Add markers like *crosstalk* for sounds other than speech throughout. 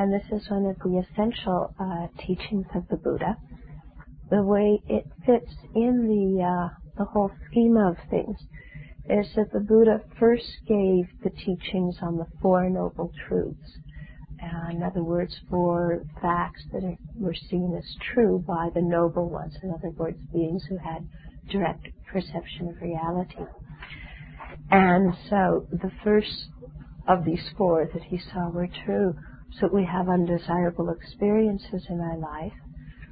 and this is one of the essential uh, teachings of the Buddha. The way it fits in the uh, the whole scheme of things is that the Buddha first gave the teachings on the Four Noble Truths. Uh, in other words, four facts that are, were seen as true by the noble ones, in other words, beings who had direct perception of reality. And so the first of these four that he saw were true, so that we have undesirable experiences in our life.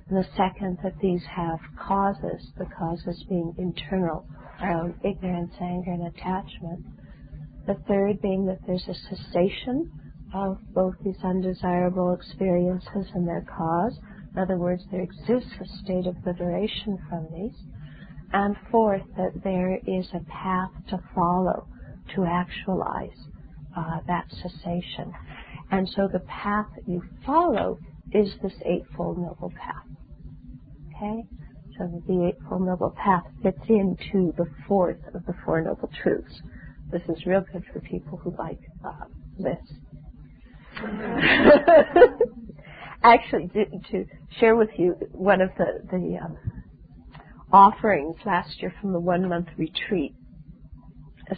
And the second, that these have causes, the causes being internal, our own ignorance, anger, and attachment. The third being that there's a cessation of both these undesirable experiences and their cause. In other words, there exists a state of liberation from these. And fourth, that there is a path to follow to actualize uh, that cessation. And so the path you follow is this Eightfold Noble Path. Okay? So the Eightfold Noble Path fits into the fourth of the Four Noble Truths. This is real good for people who like uh, lists. *laughs* Actually, to, to, share with you one of the, the um, offerings last year from the one month retreat,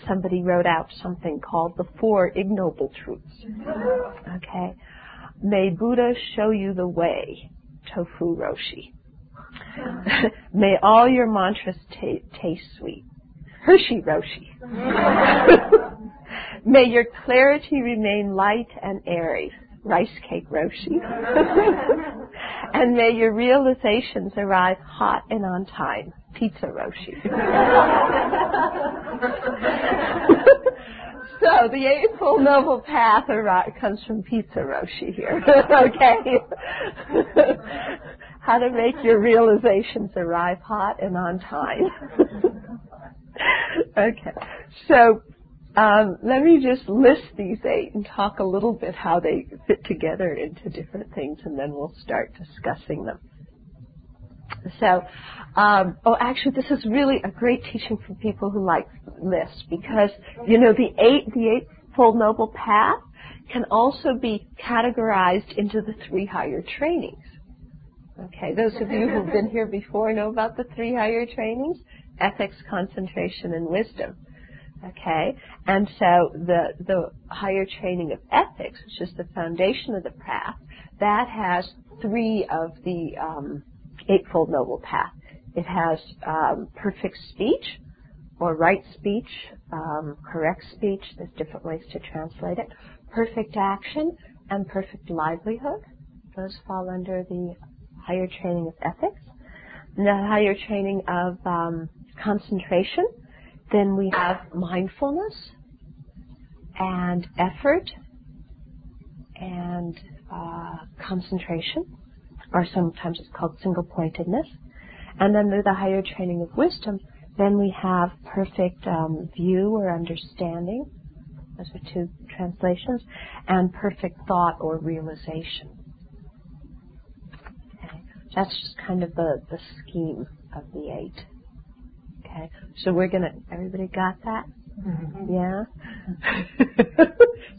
somebody wrote out something called the Four Ignoble Truths. Okay. May Buddha show you the way, tofu roshi. *laughs* May all your mantras t- taste sweet. Hershey Roshi. *laughs* May your clarity remain light and airy. Rice cake Roshi. *laughs* and may your realizations arrive hot and on time. Pizza Roshi. *laughs* so the Eightfold Noble Path comes from Pizza Roshi here. *laughs* okay? *laughs* How to make your realizations arrive hot and on time. okay. So um, let me just list these eight and talk a little bit how they fit together into different things, and then we'll start discussing them. So, um, oh, actually, this is really a great teaching for people who like lists because you know the eight, the eightfold noble path can also be categorized into the three higher trainings. Okay, those of you who've been here before know about the three higher trainings: ethics, concentration, and wisdom. Okay, and so the the higher training of ethics, which is the foundation of the path, that has three of the um, eightfold noble path. It has um, perfect speech, or right speech, um, correct speech. There's different ways to translate it. Perfect action and perfect livelihood. Those fall under the higher training of ethics. And the higher training of um, concentration then we have mindfulness and effort and uh, concentration, or sometimes it's called single pointedness. And then through the higher training of wisdom, then we have perfect um, view or understanding. Those are two translations. And perfect thought or realization. Okay. That's just kind of the, the scheme of the eight. Okay, so we're gonna. Everybody got that? Mm-hmm. Yeah. *laughs*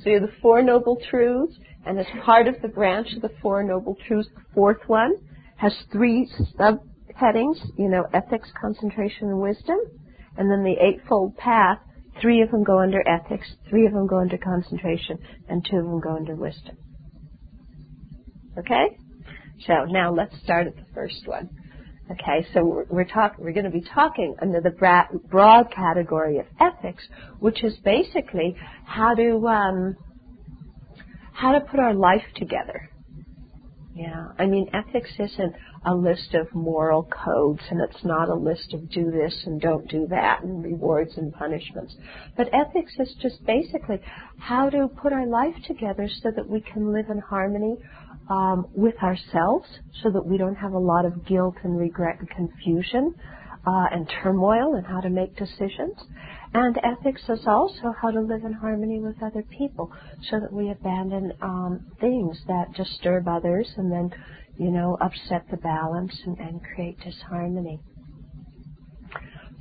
so you have the four noble truths, and as part of the branch of the four noble truths, the fourth one has three subheadings. You know, ethics, concentration, and wisdom, and then the eightfold path. Three of them go under ethics, three of them go under concentration, and two of them go under wisdom. Okay? So now let's start at the first one. Okay, so we're, we're talking. We're going to be talking under the broad category of ethics, which is basically how to um, how to put our life together. Yeah, I mean, ethics isn't a list of moral codes, and it's not a list of do this and don't do that, and rewards and punishments. But ethics is just basically how to put our life together so that we can live in harmony um, with ourselves so that we don't have a lot of guilt and regret and confusion uh, and turmoil and how to make decisions. And ethics is also how to live in harmony with other people so that we abandon um, things that disturb others and then, you know, upset the balance and, and create disharmony.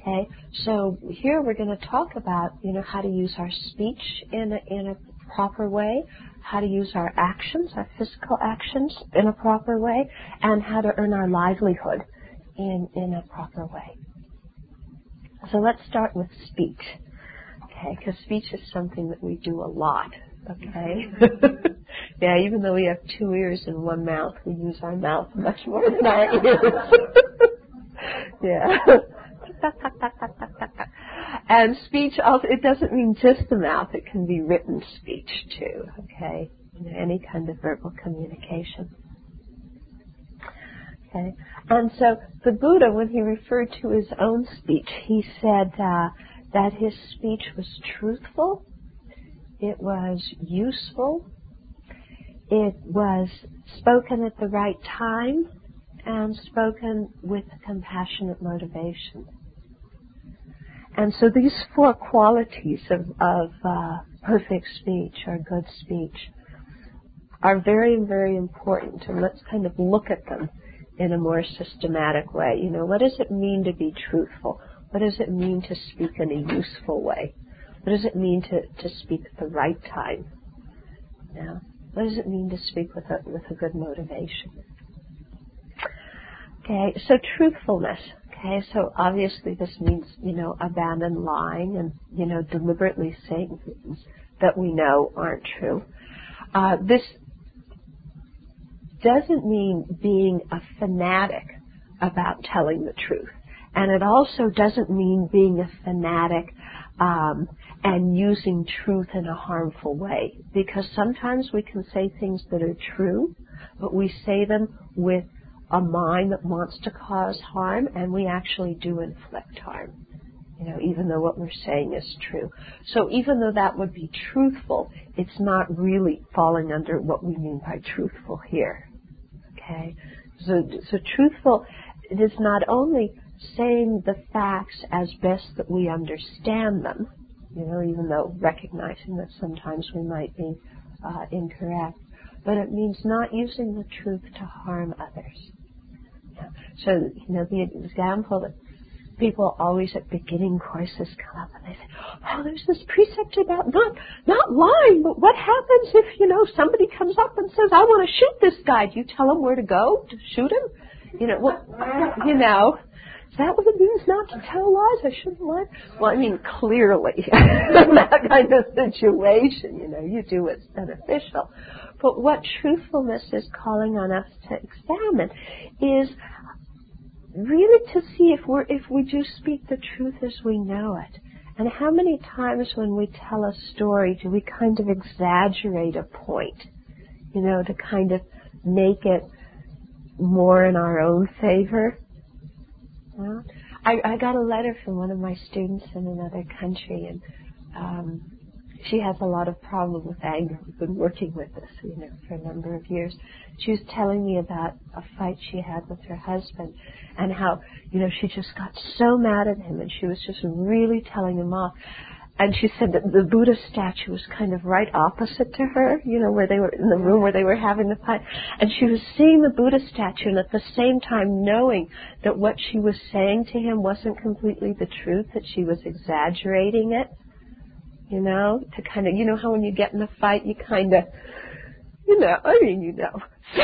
Okay, so here we're going to talk about, you know, how to use our speech in a, in a proper way, how to use our actions, our physical actions, in a proper way, and how to earn our livelihood in, in a proper way. So let's start with speech. Okay, because speech is something that we do a lot. Okay? *laughs* yeah, even though we have two ears and one mouth, we use our mouth much more than our ears. *laughs* yeah. *laughs* and speech also, it doesn't mean just the mouth, it can be written speech too, okay? You know, any kind of verbal communication. Okay? And so the Buddha, when he referred to his own speech, he said uh, that his speech was truthful, it was useful, it was spoken at the right time, and spoken with compassionate motivation. And so these four qualities of, of uh, perfect speech or good speech are very, very important. And let's kind of look at them in a more systematic way. You know, what does it mean to be truthful? What does it mean to speak in a useful way? What does it mean to, to speak at the right time? Yeah. What does it mean to speak with a, with a good motivation? Okay, so truthfulness. Okay, so obviously this means, you know, abandon lying and, you know, deliberately saying things that we know aren't true. Uh, this doesn't mean being a fanatic about telling the truth. And it also doesn't mean being a fanatic um, and using truth in a harmful way. Because sometimes we can say things that are true, but we say them with a mind that wants to cause harm, and we actually do inflict harm. You know, even though what we're saying is true. So even though that would be truthful, it's not really falling under what we mean by truthful here. Okay? So, so truthful it is not only saying the facts as best that we understand them, you know, even though recognizing that sometimes we might be uh, incorrect, but it means not using the truth to harm others. So, you know, the example that people always at beginning courses come up and they say, "Oh, there's this precept about not not lying, but what happens if you know somebody comes up and says, "I want to shoot this guy"? Do you tell them where to go to shoot him? You know, well, you know, is that what it means not to tell lies? I shouldn't lie. Well, I mean, clearly, *laughs* that kind of situation, you know, you do what's beneficial. But what truthfulness is calling on us to examine is really to see if we're if we do speak the truth as we know it. And how many times when we tell a story do we kind of exaggerate a point, you know, to kind of make it more in our own favor? Yeah. I, I got a letter from one of my students in another country, and um, she has a lot of problem with anger. We've been working with this, you know, for a number of years. She was telling me about a fight she had with her husband and how, you know, she just got so mad at him and she was just really telling him off. And she said that the Buddha statue was kind of right opposite to her, you know, where they were in the room where they were having the fight. And she was seeing the Buddha statue and at the same time knowing that what she was saying to him wasn't completely the truth, that she was exaggerating it you know, to kind of, you know how when you get in a fight, you kind of, you know, I mean, you know. *laughs*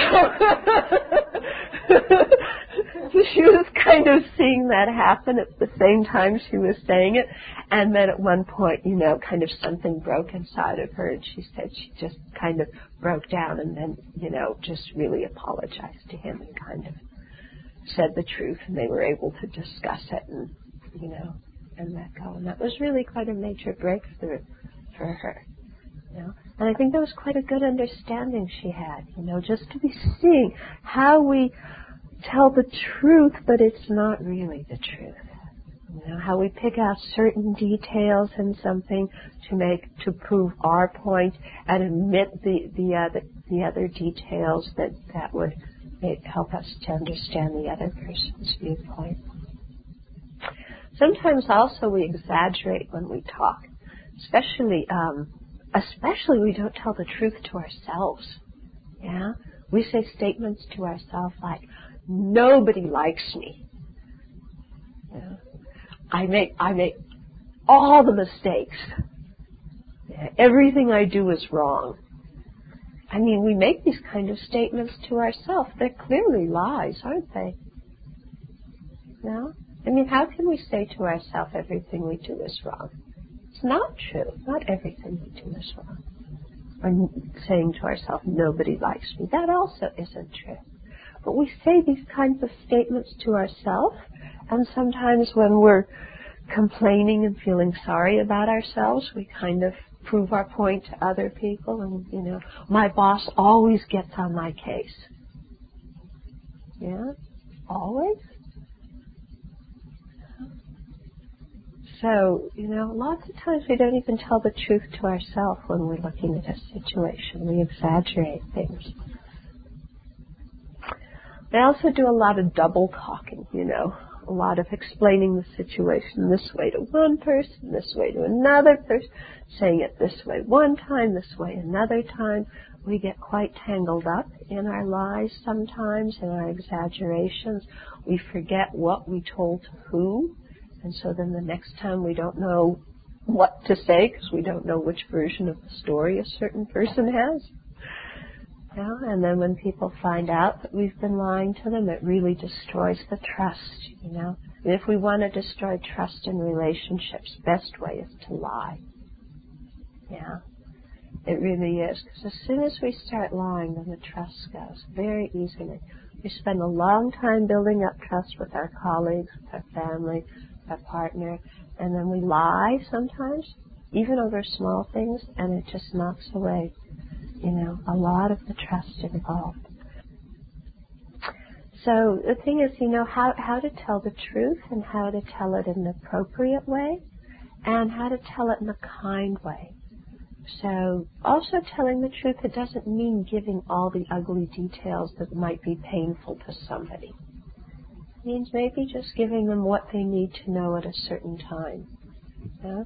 so she was kind of seeing that happen at the same time she was saying it. And then at one point, you know, kind of something broke inside of her and she said she just kind of broke down and then, you know, just really apologized to him and kind of said the truth and they were able to discuss it and, you know, and let go. And that was really quite a major breakthrough for her. You know? And I think that was quite a good understanding she had, you know, just to be seeing how we tell the truth, but it's not really the truth. You know, how we pick out certain details in something to make to prove our point and omit the the other the other details that that would make, help us to understand the other person's viewpoint. Sometimes also we exaggerate when we talk, especially um, especially we don't tell the truth to ourselves. Yeah, we say statements to ourselves like, "Nobody likes me." Yeah. I make I make all the mistakes. Yeah. Everything I do is wrong. I mean, we make these kind of statements to ourselves. They're clearly lies, aren't they? No? I mean, how can we say to ourselves everything we do is wrong? It's not true. Not everything we do is wrong. Or saying to ourselves, nobody likes me. That also isn't true. But we say these kinds of statements to ourselves, and sometimes when we're complaining and feeling sorry about ourselves, we kind of prove our point to other people and you know my boss always gets on my case yeah always so you know lots of times we don't even tell the truth to ourselves when we're looking at a situation we exaggerate things I also do a lot of double talking, you know a lot of explaining the situation this way to one person, this way to another person, saying it this way one time, this way another time. We get quite tangled up in our lies sometimes, in our exaggerations. We forget what we told to who, and so then the next time we don't know what to say because we don't know which version of the story a certain person has. Yeah, and then when people find out that we've been lying to them, it really destroys the trust, you know. And if we want to destroy trust in relationships, best way is to lie. Yeah, it really is. Because as soon as we start lying, then the trust goes very easily. We spend a long time building up trust with our colleagues, with our family, our partner, and then we lie sometimes, even over small things, and it just knocks away you know, a lot of the trust involved. So the thing is, you know, how, how to tell the truth and how to tell it in an appropriate way and how to tell it in a kind way. So also telling the truth, it doesn't mean giving all the ugly details that might be painful to somebody. Means maybe just giving them what they need to know at a certain time. Yeah?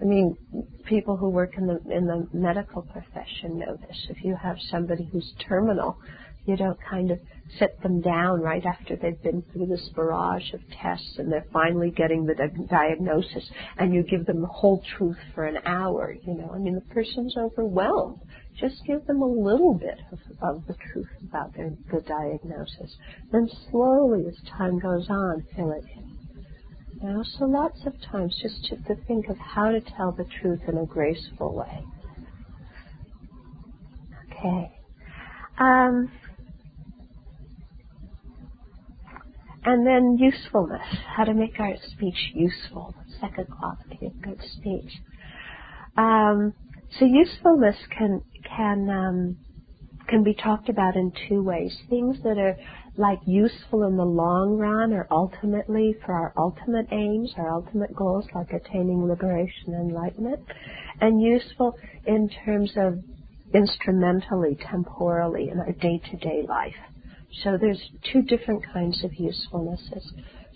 I mean, people who work in the in the medical profession know this. If you have somebody who's terminal, you don't kind of sit them down right after they've been through this barrage of tests and they're finally getting the di- diagnosis, and you give them the whole truth for an hour. You know, I mean, the person's overwhelmed. Just give them a little bit of, of the truth about their the diagnosis. Then slowly, as time goes on, fill it in. Now, so lots of times just to, to think of how to tell the truth in a graceful way. Okay. Um, and then usefulness, how to make our speech useful, second quality of good speech. Um, so usefulness can can um, can be talked about in two ways. Things that are like useful in the long run or ultimately for our ultimate aims, our ultimate goals, like attaining liberation and enlightenment, and useful in terms of instrumentally, temporally in our day-to-day life. So there's two different kinds of usefulnesses.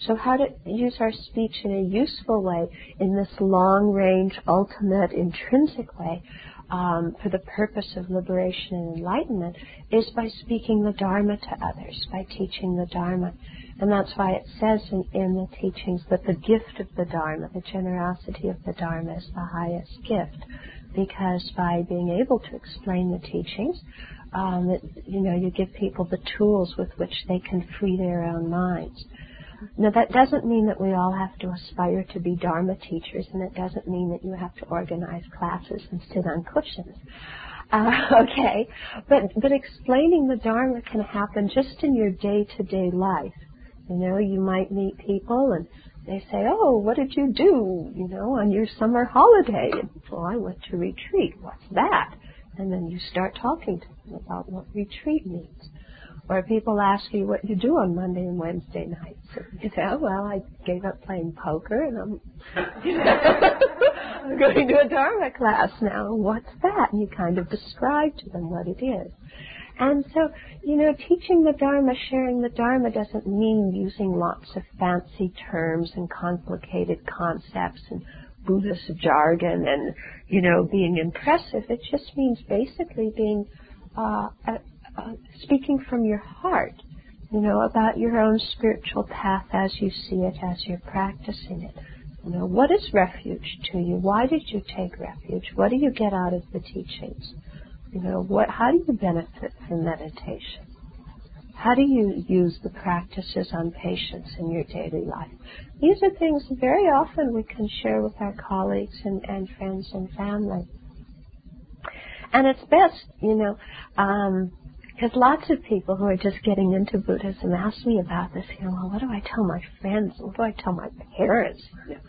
So how to use our speech in a useful way in this long range, ultimate, intrinsic way um, for the purpose of liberation and enlightenment is by speaking the Dharma to others, by teaching the Dharma. And that's why it says in, in the teachings that the gift of the Dharma, the generosity of the Dharma, is the highest gift. Because by being able to explain the teachings, um, it, you know, you give people the tools with which they can free their own minds. Now, that doesn't mean that we all have to aspire to be Dharma teachers, and it doesn't mean that you have to organize classes and sit on cushions. Uh, *laughs* okay, but but explaining the Dharma can happen just in your day-to-day life. You know, you might meet people and they say, "Oh, what did you do? You know, on your summer holiday?" Well, I went to retreat. What's that? And then you start talking to them about what retreat means. Or people ask you what you do on Monday and Wednesday nights. You say, oh, well, I gave up playing poker and I'm, *laughs* I'm going to a Dharma class now. What's that? And you kind of describe to them what it is. And so, you know, teaching the Dharma, sharing the Dharma doesn't mean using lots of fancy terms and complicated concepts and Buddhist jargon and, you know, being impressive. It just means basically being uh, uh, speaking from your heart, you know, about your own spiritual path as you see it, as you're practicing it. You know, what is refuge to you? Why did you take refuge? What do you get out of the teachings? You know, what, how do you benefit from meditation? How do you use the practices on patience in your daily life? These are things very often we can share with our colleagues and, and friends and family. And it's best, you know, because um, lots of people who are just getting into Buddhism ask me about this. You know, well, what do I tell my friends? What do I tell my parents? You know,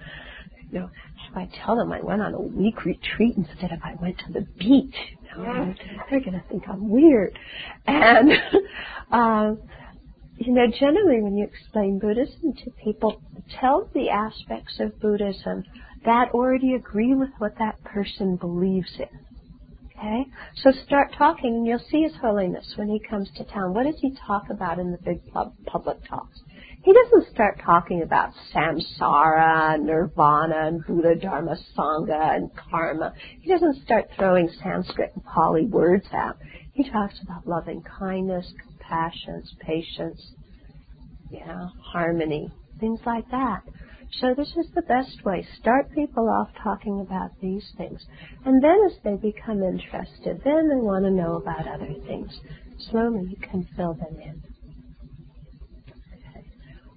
you know should I tell them I went on a week retreat instead of I went to the beach? You know, they're going to think I'm weird. And, *laughs* um, you know, generally when you explain Buddhism to people, tell the aspects of Buddhism that already agree with what that person believes in. Okay? So start talking, and you'll see His Holiness when He comes to town. What does He talk about in the big public talks? He doesn't start talking about samsara, nirvana, and Buddha, Dharma, Sangha, and karma. He doesn't start throwing Sanskrit and Pali words out. He talks about loving kindness, compassion, patience, yeah, harmony, things like that. So this is the best way. Start people off talking about these things. And then as they become interested, then they want to know about other things. Slowly you can fill them in.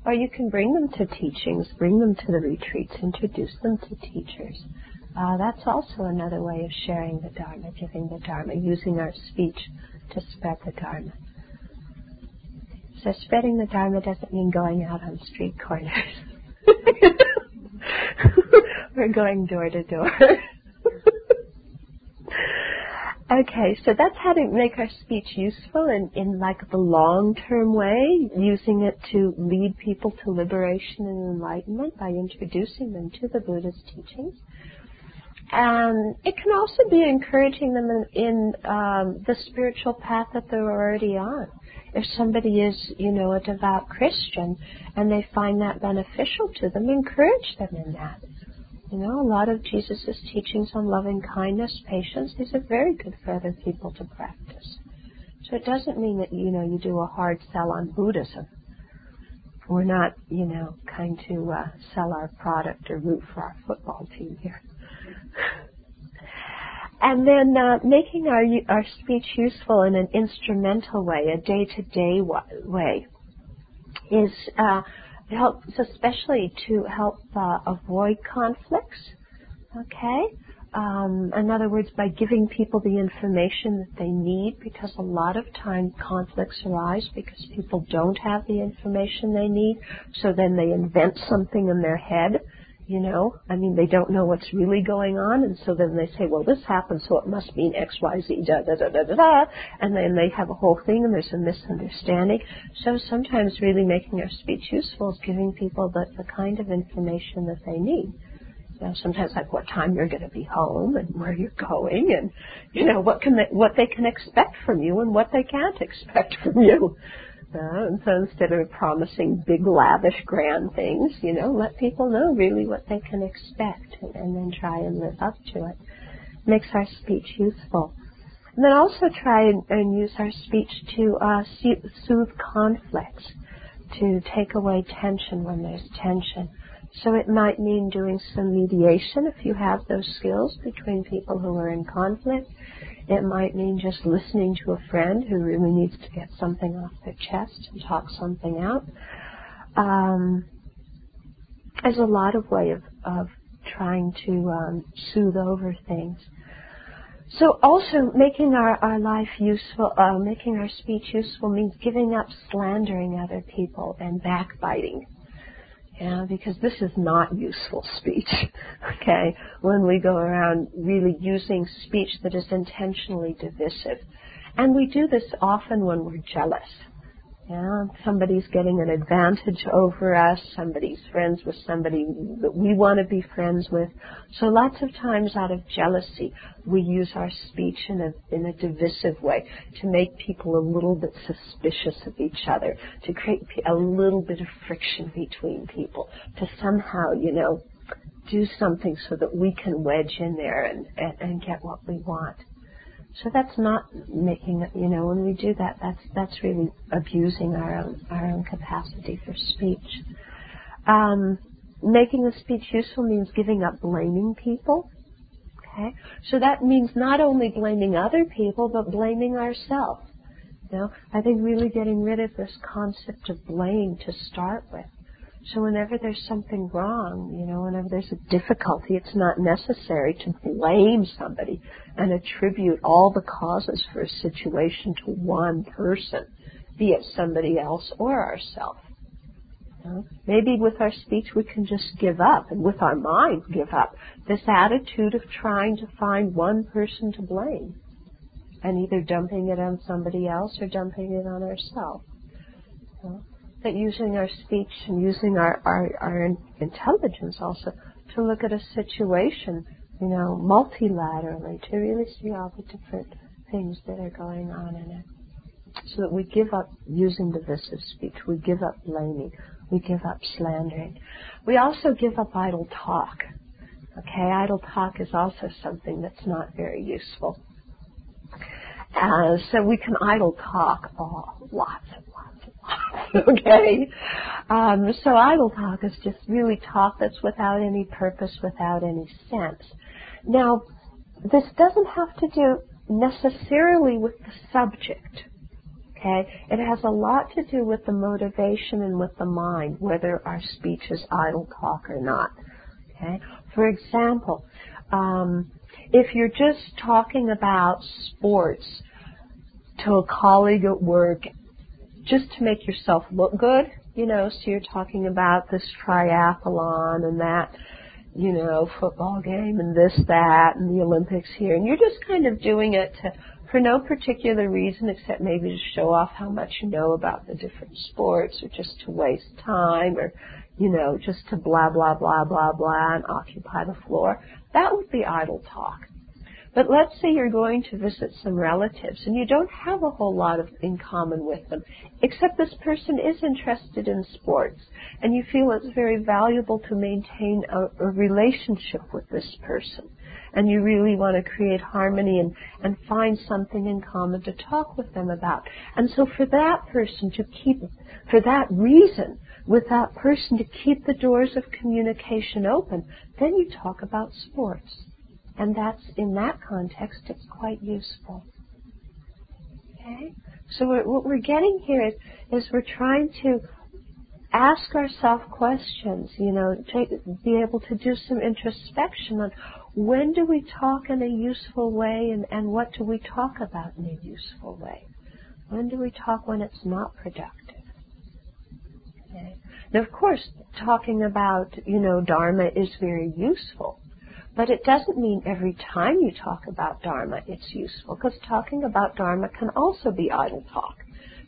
Or you can bring them to teachings, bring them to the retreats, introduce them to teachers. Uh, that's also another way of sharing the Dharma, giving the Dharma, using our speech to spread the Dharma. So spreading the Dharma doesn't mean going out on street corners. *laughs* We're going door to door. *laughs* okay, so that's how to make our speech useful in, in like the long term way, using it to lead people to liberation and enlightenment by introducing them to the Buddha's teachings. And it can also be encouraging them in, in um, the spiritual path that they're already on if somebody is, you know, a devout Christian and they find that beneficial to them, encourage them in that. You know, a lot of Jesus' teachings on loving kindness, patience, these are very good for other people to practice. So it doesn't mean that, you know, you do a hard sell on Buddhism. We're not, you know, kind to uh, sell our product or root for our football team here. *laughs* And then uh, making our our speech useful in an instrumental way, a day-to-day way, is uh, helps especially to help uh, avoid conflicts. Okay. Um, in other words, by giving people the information that they need, because a lot of time conflicts arise because people don't have the information they need, so then they invent something in their head you know, I mean, they don't know what's really going on, and so then they say, well, this happened, so it must mean X, Y, Z, da, da, da, da, da, da, and then they have a whole thing, and there's a misunderstanding. So sometimes really making our speech useful is giving people the, the kind of information that they need. You know, sometimes like what time you're going to be home and where you're going, and you know what can they, what they can expect from you and what they can't expect *laughs* from you. Uh, and so instead of promising big, lavish, grand things, you know, let people know really what they can expect and, then try and live up to it. Makes our speech useful. And then also try and, and use our speech to uh, soothe conflicts, to take away tension when there's tension. So it might mean doing some mediation if you have those skills between people who are in conflict. It might mean just listening to a friend who really needs to get something off their chest and talk something out. Um, there's a lot of way of, of trying to um, soothe over things. So also making our, our life useful, uh, making our speech useful means giving up slandering other people and backbiting. Yeah, because this is not useful speech. *laughs* Okay, when we go around really using speech that is intentionally divisive. And we do this often when we're jealous. Yeah, somebody's getting an advantage over us, somebody's friends with somebody that we want to be friends with. So lots of times out of jealousy, we use our speech in a, in a divisive way to make people a little bit suspicious of each other, to create a little bit of friction between people, to somehow, you know, do something so that we can wedge in there and, and, and get what we want. So that's not making, you know, when we do that, that's that's really abusing our own our own capacity for speech. Um, making the speech useful means giving up blaming people. Okay? So that means not only blaming other people, but blaming ourselves. You know, I think really getting rid of this concept of blame to start with. So whenever there's something wrong, you know, whenever there's a difficulty, it's not necessary to blame somebody and attribute all the causes for a situation to one person, be it somebody else or ourselves. You know? Maybe with our speech we can just give up, and with our mind give up this attitude of trying to find one person to blame and either dumping it on somebody else or dumping it on ourselves. You know? That using our speech and using our, our, our intelligence also to look at a situation, you know, multilaterally, to really see all the different things that are going on in it. So that we give up using divisive speech, we give up blaming, we give up slandering. We also give up idle talk. Okay, idle talk is also something that's not very useful. Uh, so we can idle talk oh, lots and *laughs* okay? Um, so idle talk is just really talk that's without any purpose, without any sense. Now, this doesn't have to do necessarily with the subject. Okay? It has a lot to do with the motivation and with the mind, whether our speech is idle talk or not. Okay? For example, um, if you're just talking about sports to a colleague at work just to make yourself look good, you know, so you're talking about this triathlon and that, you know, football game and this, that, and the Olympics here, and you're just kind of doing it to, for no particular reason except maybe to show off how much you know about the different sports or just to waste time or, you know, just to blah, blah, blah, blah, blah and occupy the floor. That would be idle talk. But let's say you're going to visit some relatives and you don't have a whole lot of in common with them, except this person is interested in sports and you feel it's very valuable to maintain a, a relationship with this person. And you really want to create harmony and, and find something in common to talk with them about. And so for that person to keep, for that reason, with that person to keep the doors of communication open, then you talk about sports. And that's, in that context, it's quite useful. Okay? So we're, what we're getting here is, is we're trying to ask ourselves questions, you know, take, be able to do some introspection on when do we talk in a useful way and, and what do we talk about in a useful way? When do we talk when it's not productive? Okay. Now, of course, talking about, you know, Dharma is very useful. But it doesn't mean every time you talk about Dharma it's useful, because talking about Dharma can also be idle talk.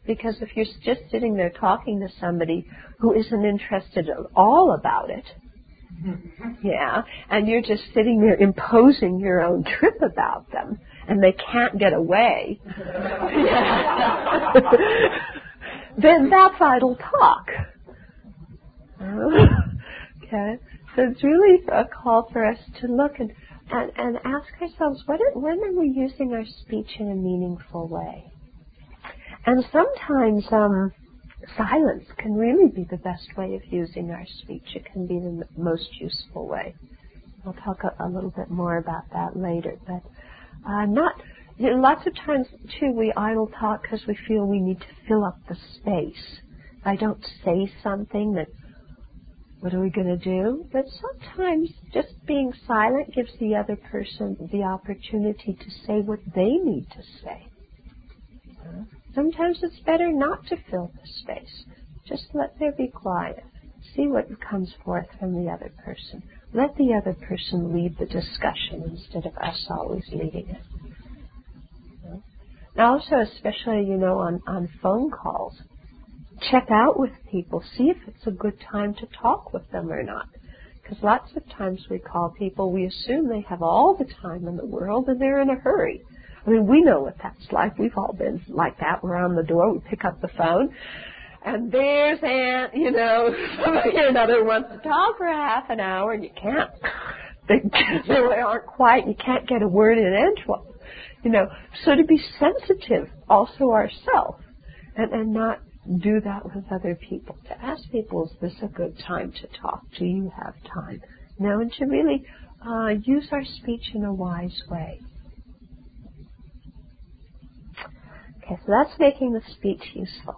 Because if you're just sitting there talking to somebody who isn't interested at all about it, mm-hmm. yeah, and you're just sitting there imposing your own trip about them, and they can't get away, *laughs* *laughs* then that's idle talk. *laughs* okay? So it's really a call for us to look and, and, and ask ourselves, what are, when are we using our speech in a meaningful way? And sometimes um, silence can really be the best way of using our speech. It can be the most useful way. I'll talk a, a little bit more about that later. But uh, not you know, lots of times too we idle talk because we feel we need to fill up the space. If I don't say something that what are we going to do? But sometimes just being silent gives the other person the opportunity to say what they need to say. Sometimes it's better not to fill the space. Just let there be quiet. See what comes forth from the other person. Let the other person lead the discussion instead of us always leading it. Now also, especially, you know, on, on phone calls, check out with people, see if it's a good time to talk with them or not. Because lots of times we call people, we assume they have all the time in the world and they're in a hurry. I mean, we know what that's like. We've all been like that. We're on the door, we pick up the phone, and there's Aunt, you know, *laughs* somebody another wants to talk for half an hour, and you can't. They *laughs* really aren't quite. You can't get a word in edgewise. You know, so to be sensitive also ourselves, and and not do that with other people. To ask people, is this a good time to talk? Do you have time? Now, and to really uh, use our speech in a wise way. Okay, so that's making the speech useful.